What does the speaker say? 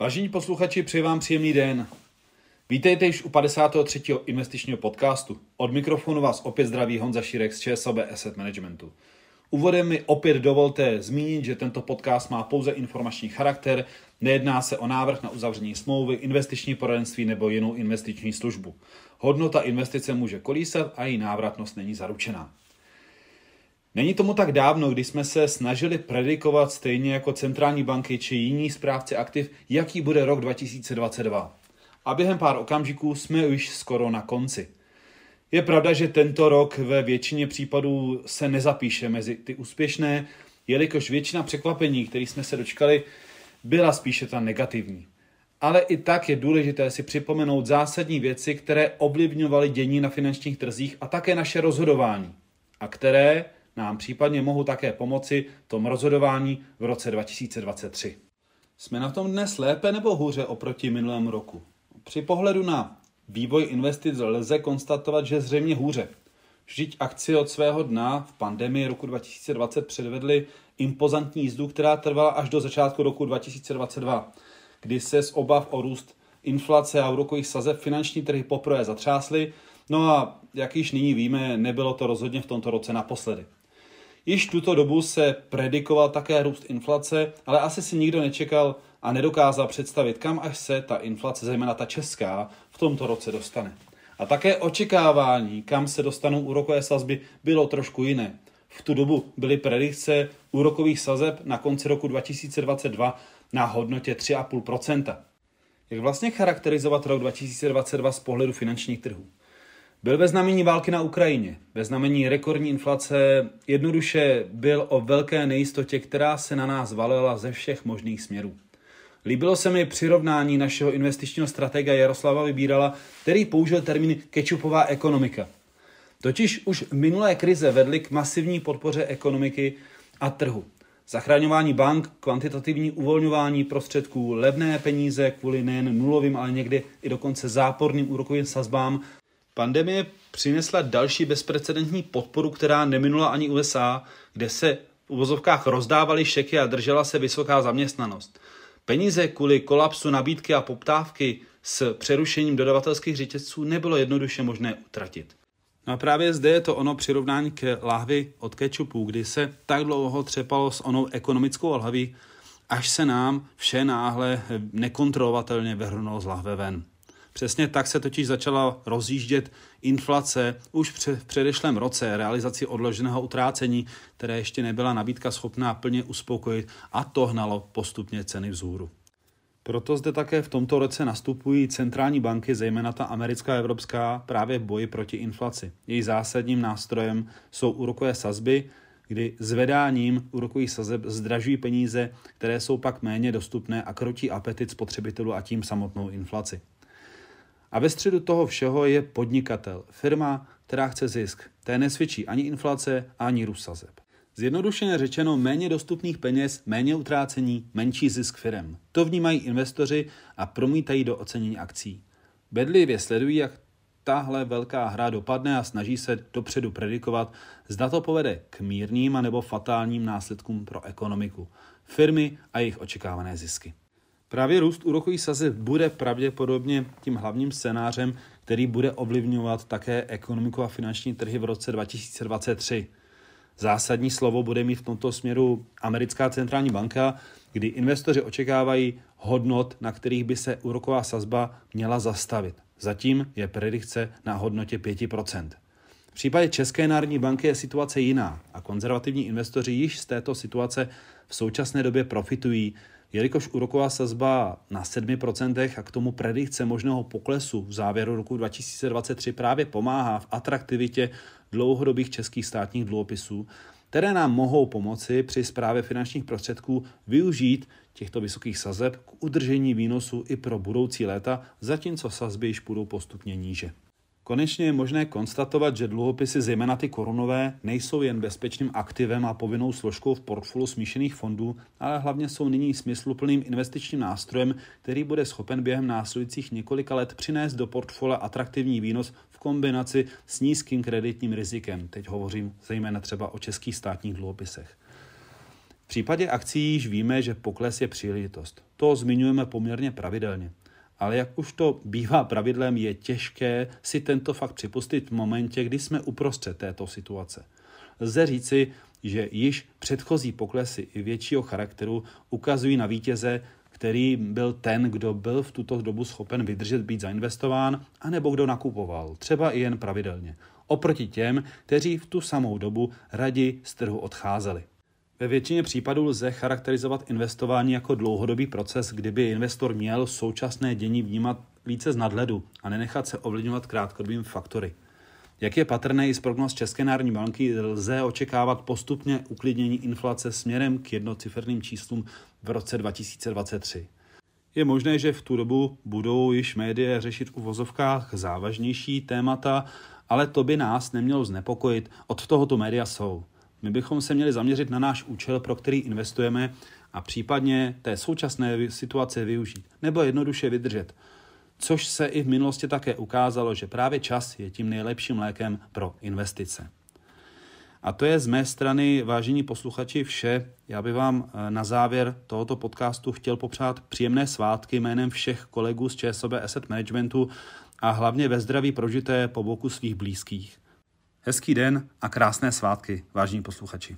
Vážení posluchači, přeji vám příjemný den. Vítejte již u 53. investičního podcastu. Od mikrofonu vás opět zdraví Honza Šírek z ČSOB Asset Managementu. Úvodem mi opět dovolte zmínit, že tento podcast má pouze informační charakter, nejedná se o návrh na uzavření smlouvy, investiční poradenství nebo jinou investiční službu. Hodnota investice může kolísat a její návratnost není zaručená. Není tomu tak dávno, kdy jsme se snažili predikovat stejně jako centrální banky či jiní správci aktiv, jaký bude rok 2022. A během pár okamžiků jsme už skoro na konci. Je pravda, že tento rok ve většině případů se nezapíše mezi ty úspěšné, jelikož většina překvapení, které jsme se dočkali, byla spíše ta negativní. Ale i tak je důležité si připomenout zásadní věci, které ovlivňovaly dění na finančních trzích a také naše rozhodování. A které nám případně mohou také pomoci tom rozhodování v roce 2023. Jsme na tom dnes lépe nebo hůře oproti minulému roku? Při pohledu na vývoj investic lze konstatovat, že zřejmě hůře. Vždyť akcie od svého dna v pandemii roku 2020 předvedly impozantní jízdu, která trvala až do začátku roku 2022, kdy se z obav o růst inflace a úrokových sazeb finanční trhy poprvé zatřásly, no a jak již nyní víme, nebylo to rozhodně v tomto roce naposledy. Již tuto dobu se predikoval také růst inflace, ale asi si nikdo nečekal a nedokázal představit, kam až se ta inflace, zejména ta česká, v tomto roce dostane. A také očekávání, kam se dostanou úrokové sazby, bylo trošku jiné. V tu dobu byly predikce úrokových sazeb na konci roku 2022 na hodnotě 3,5% Jak vlastně charakterizovat rok 2022 z pohledu finančních trhů? Byl ve znamení války na Ukrajině, ve znamení rekordní inflace, jednoduše byl o velké nejistotě, která se na nás valila ze všech možných směrů. Líbilo se mi přirovnání našeho investičního stratega Jaroslava Vybírala, který použil termín kečupová ekonomika. Totiž už minulé krize vedly k masivní podpoře ekonomiky a trhu. Zachraňování bank, kvantitativní uvolňování prostředků, levné peníze kvůli nejen nulovým, ale někdy i dokonce záporným úrokovým sazbám Pandemie přinesla další bezprecedentní podporu, která neminula ani USA, kde se v uvozovkách rozdávaly šeky a držela se vysoká zaměstnanost. Peníze kvůli kolapsu nabídky a poptávky s přerušením dodavatelských řetězců nebylo jednoduše možné utratit. No a právě zde je to ono přirovnání k lahvi od kečupu, kdy se tak dlouho třepalo s onou ekonomickou lahví, až se nám vše náhle nekontrolovatelně vyhrnulo z lahve ven. Přesně tak se totiž začala rozjíždět inflace už v předešlém roce realizaci odloženého utrácení, které ještě nebyla nabídka schopná plně uspokojit a to hnalo postupně ceny vzhůru. Proto zde také v tomto roce nastupují centrální banky, zejména ta americká a evropská, právě v boji proti inflaci. Její zásadním nástrojem jsou úrokové sazby, kdy zvedáním úrokových sazeb zdražují peníze, které jsou pak méně dostupné a krotí apetit spotřebitelů a tím samotnou inflaci. A ve středu toho všeho je podnikatel, firma, která chce zisk. Té nesvědčí ani inflace, ani růst sazeb. Zjednodušeně řečeno, méně dostupných peněz, méně utrácení, menší zisk firem. To vnímají investoři a promítají do ocenění akcí. Bedlivě sledují, jak tahle velká hra dopadne a snaží se dopředu predikovat, zda to povede k mírným a nebo fatálním následkům pro ekonomiku, firmy a jejich očekávané zisky. Právě růst úrokových sazeb bude pravděpodobně tím hlavním scénářem, který bude ovlivňovat také ekonomiku a finanční trhy v roce 2023. Zásadní slovo bude mít v tomto směru americká centrální banka, kdy investoři očekávají hodnot, na kterých by se úroková sazba měla zastavit. Zatím je predikce na hodnotě 5%. V případě České národní banky je situace jiná a konzervativní investoři již z této situace v současné době profitují, Jelikož úroková sazba na 7% a k tomu predikce možného poklesu v závěru roku 2023 právě pomáhá v atraktivitě dlouhodobých českých státních dluhopisů, které nám mohou pomoci při zprávě finančních prostředků využít těchto vysokých sazeb k udržení výnosu i pro budoucí léta, zatímco sazby již budou postupně níže. Konečně je možné konstatovat, že dluhopisy, zejména ty korunové, nejsou jen bezpečným aktivem a povinnou složkou v portfoliu smíšených fondů, ale hlavně jsou nyní smysluplným investičním nástrojem, který bude schopen během následujících několika let přinést do portfolia atraktivní výnos v kombinaci s nízkým kreditním rizikem. Teď hovořím zejména třeba o českých státních dluhopisech. případě akcí již víme, že pokles je příležitost. To zmiňujeme poměrně pravidelně. Ale jak už to bývá pravidlem, je těžké si tento fakt připustit v momentě, kdy jsme uprostřed této situace. Lze říci, že již předchozí poklesy i většího charakteru ukazují na vítěze, který byl ten, kdo byl v tuto dobu schopen vydržet být zainvestován, anebo kdo nakupoval, třeba i jen pravidelně, oproti těm, kteří v tu samou dobu raději z trhu odcházeli. Ve většině případů lze charakterizovat investování jako dlouhodobý proces, kdyby investor měl současné dění vnímat více z nadhledu a nenechat se ovlivňovat krátkodobými faktory. Jak je patrné i z prognoz České národní banky, lze očekávat postupně uklidnění inflace směrem k jednociferným číslům v roce 2023. Je možné, že v tu dobu budou již média řešit v uvozovkách závažnější témata, ale to by nás nemělo znepokojit. Od tohoto média jsou. My bychom se měli zaměřit na náš účel, pro který investujeme a případně té současné situace využít, nebo jednoduše vydržet. Což se i v minulosti také ukázalo, že právě čas je tím nejlepším lékem pro investice. A to je z mé strany, vážení posluchači, vše. Já bych vám eh, na závěr tohoto podcastu chtěl popřát příjemné svátky jménem všech kolegů z ČSOB Asset Managementu a hlavně ve zdraví prožité po boku svých blízkých. Hezký den a krásné svátky, vážení posluchači.